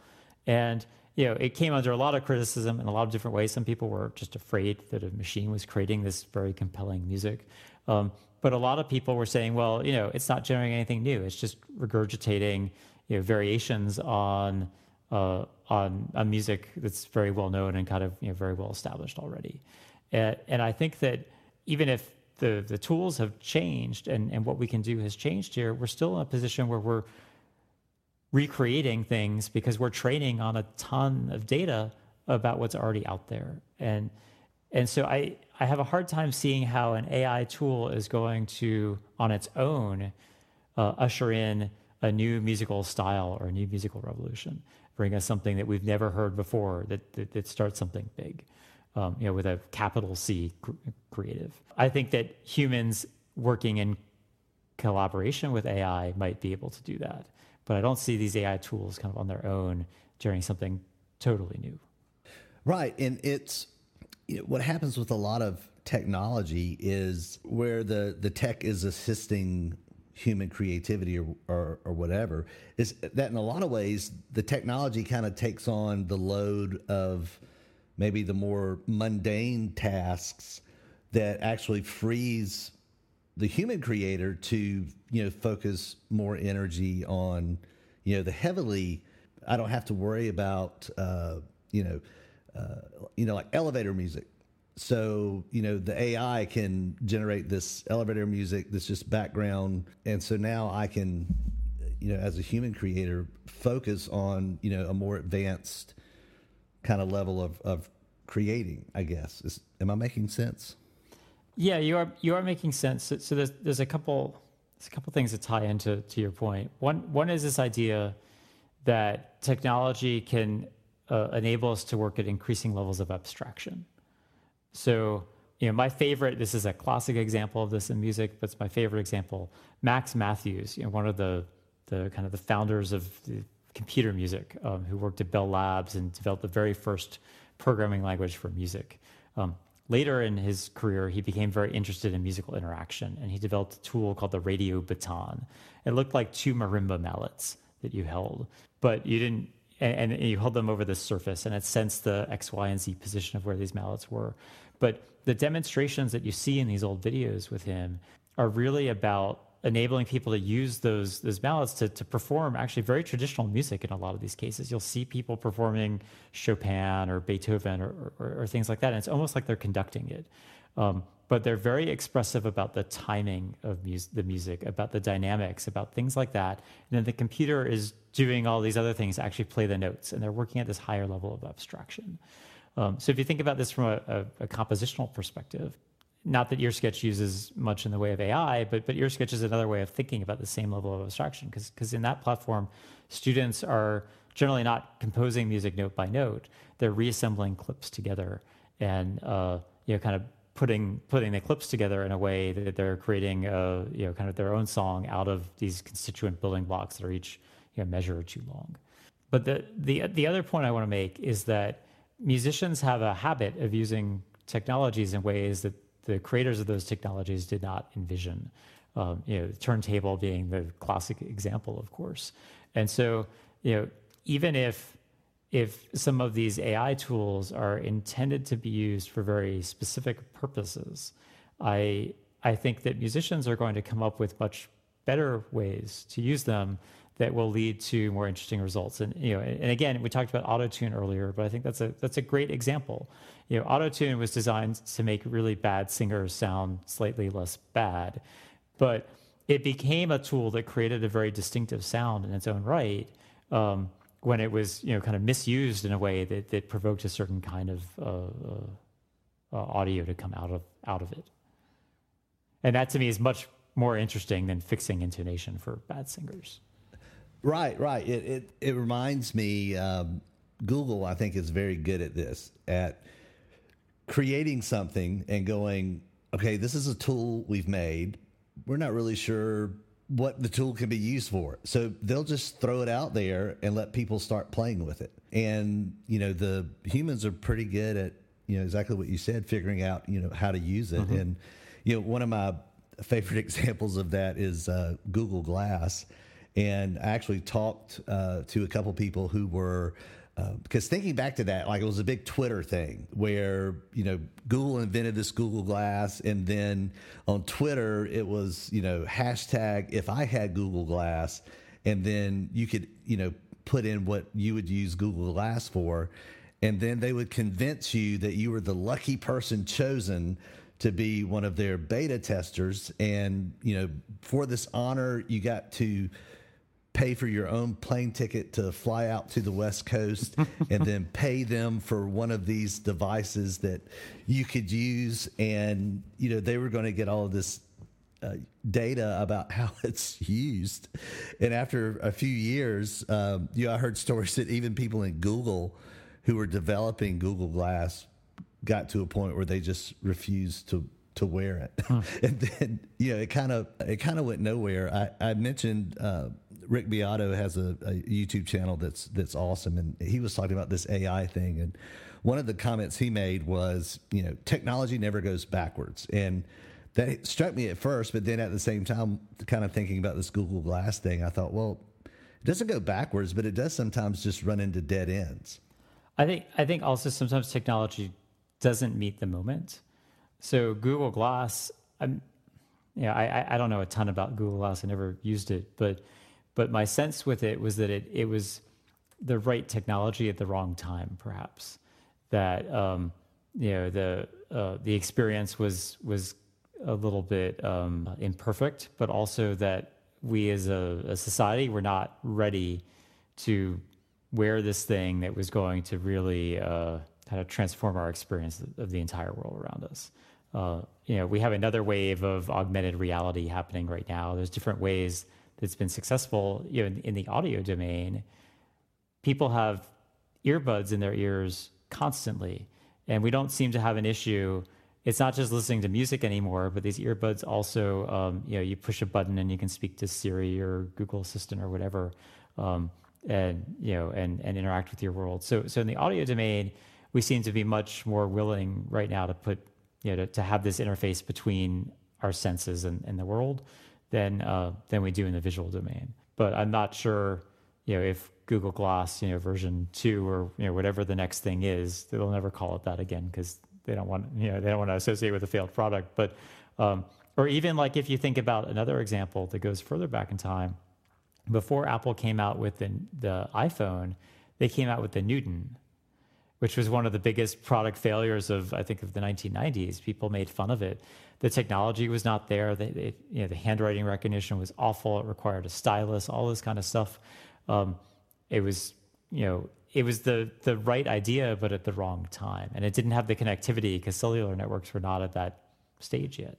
And you know, it came under a lot of criticism in a lot of different ways. Some people were just afraid that a machine was creating this very compelling music. Um, but a lot of people were saying, well, you know, it's not generating anything new. It's just regurgitating, you know, variations on uh, on a music that's very well known and kind of you know very well established already. And, I think that even if the the tools have changed and and what we can do has changed here, we're still in a position where we're recreating things because we're training on a ton of data about what's already out there. And and so I, I have a hard time seeing how an AI tool is going to, on its own, uh, usher in a new musical style or a new musical revolution, bring us something that we've never heard before that, that, that starts something big, um, you know, with a capital C creative. I think that humans working in collaboration with AI might be able to do that. But I don't see these AI tools kind of on their own generating something totally new. Right. And it's you know, what happens with a lot of technology is where the, the tech is assisting human creativity or, or, or, whatever is that in a lot of ways the technology kind of takes on the load of maybe the more mundane tasks that actually frees the human creator to you know focus more energy on you know the heavily i don't have to worry about uh, you know uh, you know like elevator music. So you know the ai can generate this elevator music that's just background. And so now i can you know as a human creator focus on you know a more advanced kind of level of, of creating i guess Is, am i making sense yeah, you are you are making sense. So, so there's there's a couple there's a couple things that tie into to your point. One one is this idea that technology can uh, enable us to work at increasing levels of abstraction. So you know, my favorite. This is a classic example of this in music, but it's my favorite example. Max Mathews, you know, one of the the kind of the founders of the computer music, um, who worked at Bell Labs and developed the very first programming language for music. Um, Later in his career, he became very interested in musical interaction and he developed a tool called the radio baton. It looked like two marimba mallets that you held, but you didn't, and, and you held them over the surface and it sensed the X, Y, and Z position of where these mallets were. But the demonstrations that you see in these old videos with him are really about enabling people to use those those mallets to, to perform actually very traditional music in a lot of these cases. You'll see people performing Chopin or Beethoven or, or, or things like that, and it's almost like they're conducting it. Um, but they're very expressive about the timing of the music, about the dynamics, about things like that. And then the computer is doing all these other things to actually play the notes, and they're working at this higher level of abstraction. Um, so if you think about this from a, a, a compositional perspective, not that EarSketch uses much in the way of AI, but but EarSketch is another way of thinking about the same level of abstraction because because in that platform, students are generally not composing music note by note. They're reassembling clips together and uh, you know kind of putting putting the clips together in a way that they're creating a, you know kind of their own song out of these constituent building blocks that are each you know, measure or two long. But the the the other point I want to make is that musicians have a habit of using technologies in ways that the creators of those technologies did not envision. Um, you know, turntable being the classic example, of course. And so, you know, even if if some of these AI tools are intended to be used for very specific purposes, I I think that musicians are going to come up with much better ways to use them that will lead to more interesting results. And you know, and again, we talked about autotune earlier, but I think that's a that's a great example. You know, autotune was designed to make really bad singers sound slightly less bad, but it became a tool that created a very distinctive sound in its own right. Um, when it was, you know, kind of misused in a way that, that provoked a certain kind of uh, uh, uh audio to come out of out of it, and that to me is much more interesting than fixing intonation for bad singers. Right, right. It it, it reminds me. Um, Google, I think, is very good at this at creating something and going, okay, this is a tool we've made. We're not really sure what the tool can be used for. So they'll just throw it out there and let people start playing with it. And, you know, the humans are pretty good at, you know, exactly what you said, figuring out, you know, how to use it. Mm-hmm. And, you know, one of my favorite examples of that is uh, Google Glass and I actually talked uh, to a couple people who were uh, because thinking back to that, like it was a big Twitter thing where you know Google invented this Google Glass, and then on Twitter it was you know hashtag if I had Google Glass, and then you could you know put in what you would use Google Glass for, and then they would convince you that you were the lucky person chosen to be one of their beta testers, and you know for this honor you got to pay for your own plane ticket to fly out to the West Coast and then pay them for one of these devices that you could use. And, you know, they were going to get all of this uh, data about how it's used. And after a few years, um, you know, I heard stories that even people in Google who were developing Google Glass got to a point where they just refused to to wear it. Huh. and then, you know, it kind of it kind of went nowhere. I, I mentioned uh, Rick Beato has a, a, YouTube channel that's that's awesome, and he was talking about this AI thing, and one of the comments he made was, you know, technology never goes backwards, and that struck me at first, but then at the same time, kind of thinking about this Google Glass thing, I thought, well, it doesn't go backwards, but it does sometimes just run into dead ends. I think I think also sometimes technology doesn't meet the moment. So Google Glass, I'm, yeah, I, I don't know a ton about Google Glass. I never used it, but but my sense with it was that it it was the right technology at the wrong time, perhaps. That um, you know the uh, the experience was was a little bit um, imperfect, but also that we as a, a, society were not ready to wear this thing that was going to really uh, kind of transform our experience of the entire world around us. Uh, you know, we have another wave of augmented reality happening right now. There's different ways that's been successful you know, in, in the audio domain, people have earbuds in their ears constantly. And we don't seem to have an issue. It's not just listening to music anymore, but these earbuds also, um, you know, you push a button and you can speak to Siri or Google Assistant or whatever, um, and you know, and and interact with your world. So, so in the audio domain, we seem to be much more willing right now to put, you know, to, to have this interface between our senses and, and the world than uh, than we do in the visual domain. But I'm not sure, you know, if Google Glass, you know, version two or you know whatever the next thing is, they'll never call it that again because they don't want you know they don't want to associate with a failed product. But um, or even like if you think about another example that goes further back in time, before Apple came out with the, the iPhone, they came out with the Newton, which was one of the biggest product failures of I think of the 1990s. People made fun of it the technology was not there. You know, the handwriting recognition was awful. It required a stylus, all this kind of stuff. Um, it was, you know, it was the the right idea, but at the wrong time, and it didn't have the connectivity because cellular networks were not at that stage yet.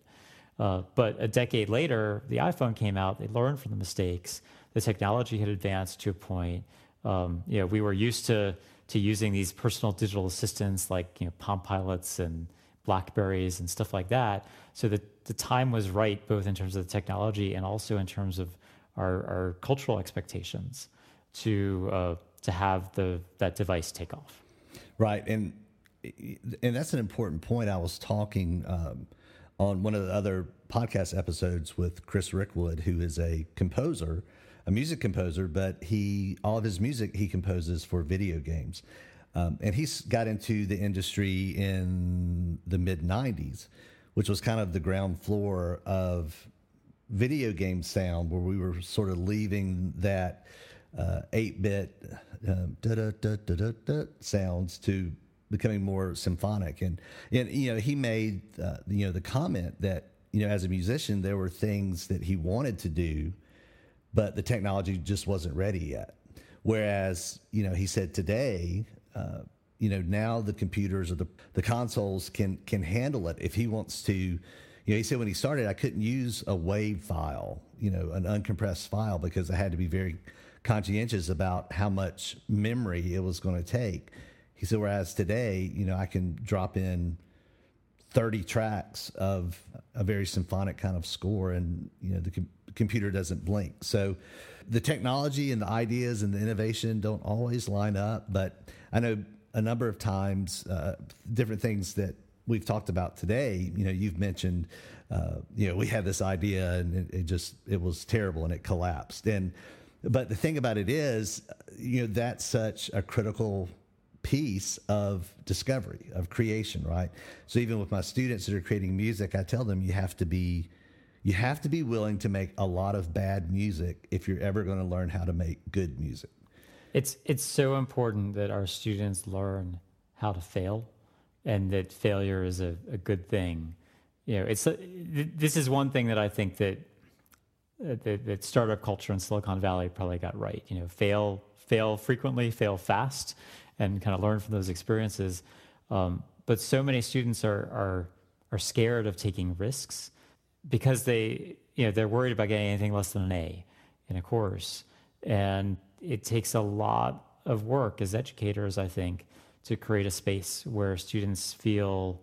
Uh, but a decade later, the iPhone came out. They learned from the mistakes. The technology had advanced to a point. Um, you know, we were used to to using these personal digital assistants like you know Palm Pilots and Blackberries and stuff like that. So that the time was right, both in terms of the technology and also in terms of our, our cultural expectations to uh, to have the that device take off. Right, and and that's an important point. I was talking um, on one of the other podcast episodes with Chris Rickwood, who is a composer, a music composer, but he all of his music he composes for video games. Um, and he's got into the industry in the mid 90s, which was kind of the ground floor of video game sound, where we were sort of leaving that 8 uh, bit uh, sounds to becoming more symphonic. And, and you know, he made, uh, you know, the comment that, you know, as a musician, there were things that he wanted to do, but the technology just wasn't ready yet. Whereas, you know, he said today, uh, you know, now the computers or the, the consoles can can handle it. If he wants to, you know, he said when he started, I couldn't use a WAV file, you know, an uncompressed file because I had to be very conscientious about how much memory it was going to take. He said, whereas today, you know, I can drop in 30 tracks of a very symphonic kind of score and, you know, the com- computer doesn't blink. So the technology and the ideas and the innovation don't always line up, but I know a number of times, uh, different things that we've talked about today. You know, you've mentioned, uh, you know, we had this idea and it, it, just it was terrible and it collapsed. And but the thing about it is, you know, that's such a critical piece of discovery of creation, right? So even with my students that are creating music, I tell them you have to be you have to be willing to make a lot of bad music if you're ever going to learn how to make good music. It's it's so important that our students learn how to fail, and that failure is a, a good thing. You know, it's a, this is one thing that I think that, uh, that that startup culture in Silicon Valley probably got right. You know, fail fail frequently, fail fast, and kind of learn from those experiences. Um, but so many students are are are scared of taking risks because they you know they're worried about getting anything less than an A in a course, and it takes a lot of work as educators, I think, to create a space where students feel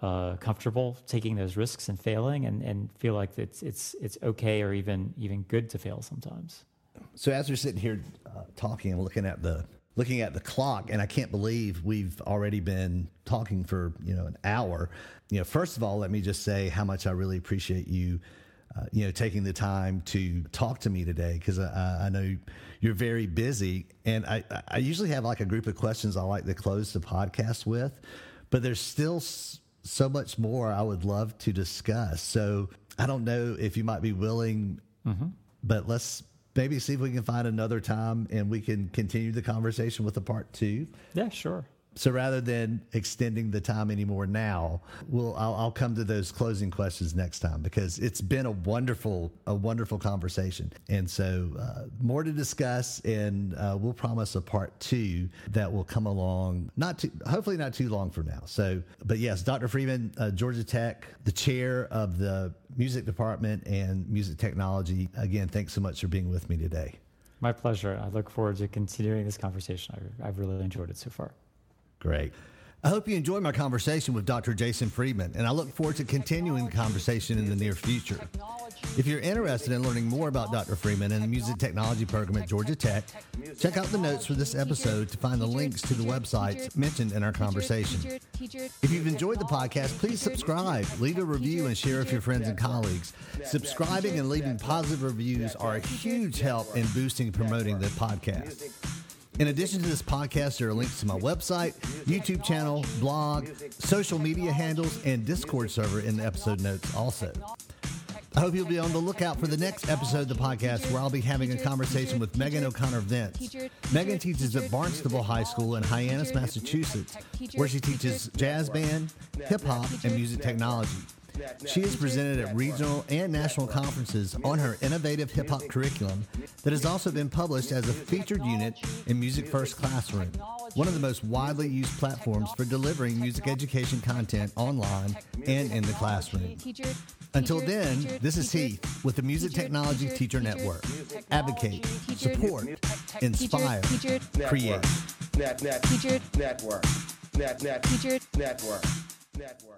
uh, comfortable taking those risks and failing, and, and feel like it's it's it's okay or even even good to fail sometimes. So as we're sitting here uh, talking and looking at the looking at the clock, and I can't believe we've already been talking for you know an hour. You know, first of all, let me just say how much I really appreciate you uh, you know, taking the time to talk to me today because I, I, know you're very busy. And I, I usually have like a group of questions I like to close the podcast with, but there's still so much more I would love to discuss. So I don't know if you might be willing, mm-hmm. but let's maybe see if we can find another time and we can continue the conversation with a part two. Yeah, sure. So rather than extending the time anymore now, we'll I'll, I'll, come to those closing questions next time because it's been a wonderful a wonderful conversation, and so uh, more to discuss, and uh, we'll promise a part two that will come along not too hopefully not too long from now. So, but yes, Dr. Freeman, uh, Georgia Tech, the chair of the music department and music technology. Again, thanks so much for being with me today. My pleasure. I look forward to continuing this conversation. I, I've really enjoyed it so far. Great. I hope you enjoyed my conversation with Dr. Jason Freeman, and I look forward to continuing the conversation in the near future. If you're interested in learning more about Dr. Freeman and the music technology program at Georgia Tech, check out the notes for this episode to find the links to the websites mentioned in our conversation. If you've enjoyed the podcast, please subscribe, leave a review, and share with your friends and colleagues. Subscribing and leaving positive reviews are a huge help in boosting and promoting the podcast. In addition to this podcast, there are links to my website, YouTube channel, blog, social media handles, and Discord server in the episode notes also. I hope you'll be on the lookout for the next episode of the podcast where I'll be having a conversation with Megan O'Connor Vince. Megan teaches at Barnstable High School in Hyannis, Massachusetts, where she teaches jazz band, hip hop, and music technology. She has presented at regional and national conferences on her innovative hip hop curriculum that has also been published as a featured unit in Music First Classroom, one of the most widely used platforms for delivering music education content online and in the classroom. Until then, this is Heath with the Music Technology Teacher Network. Advocate, support, inspire, create. Net, net, Teacher Network. Net, net, Teacher Network. Network.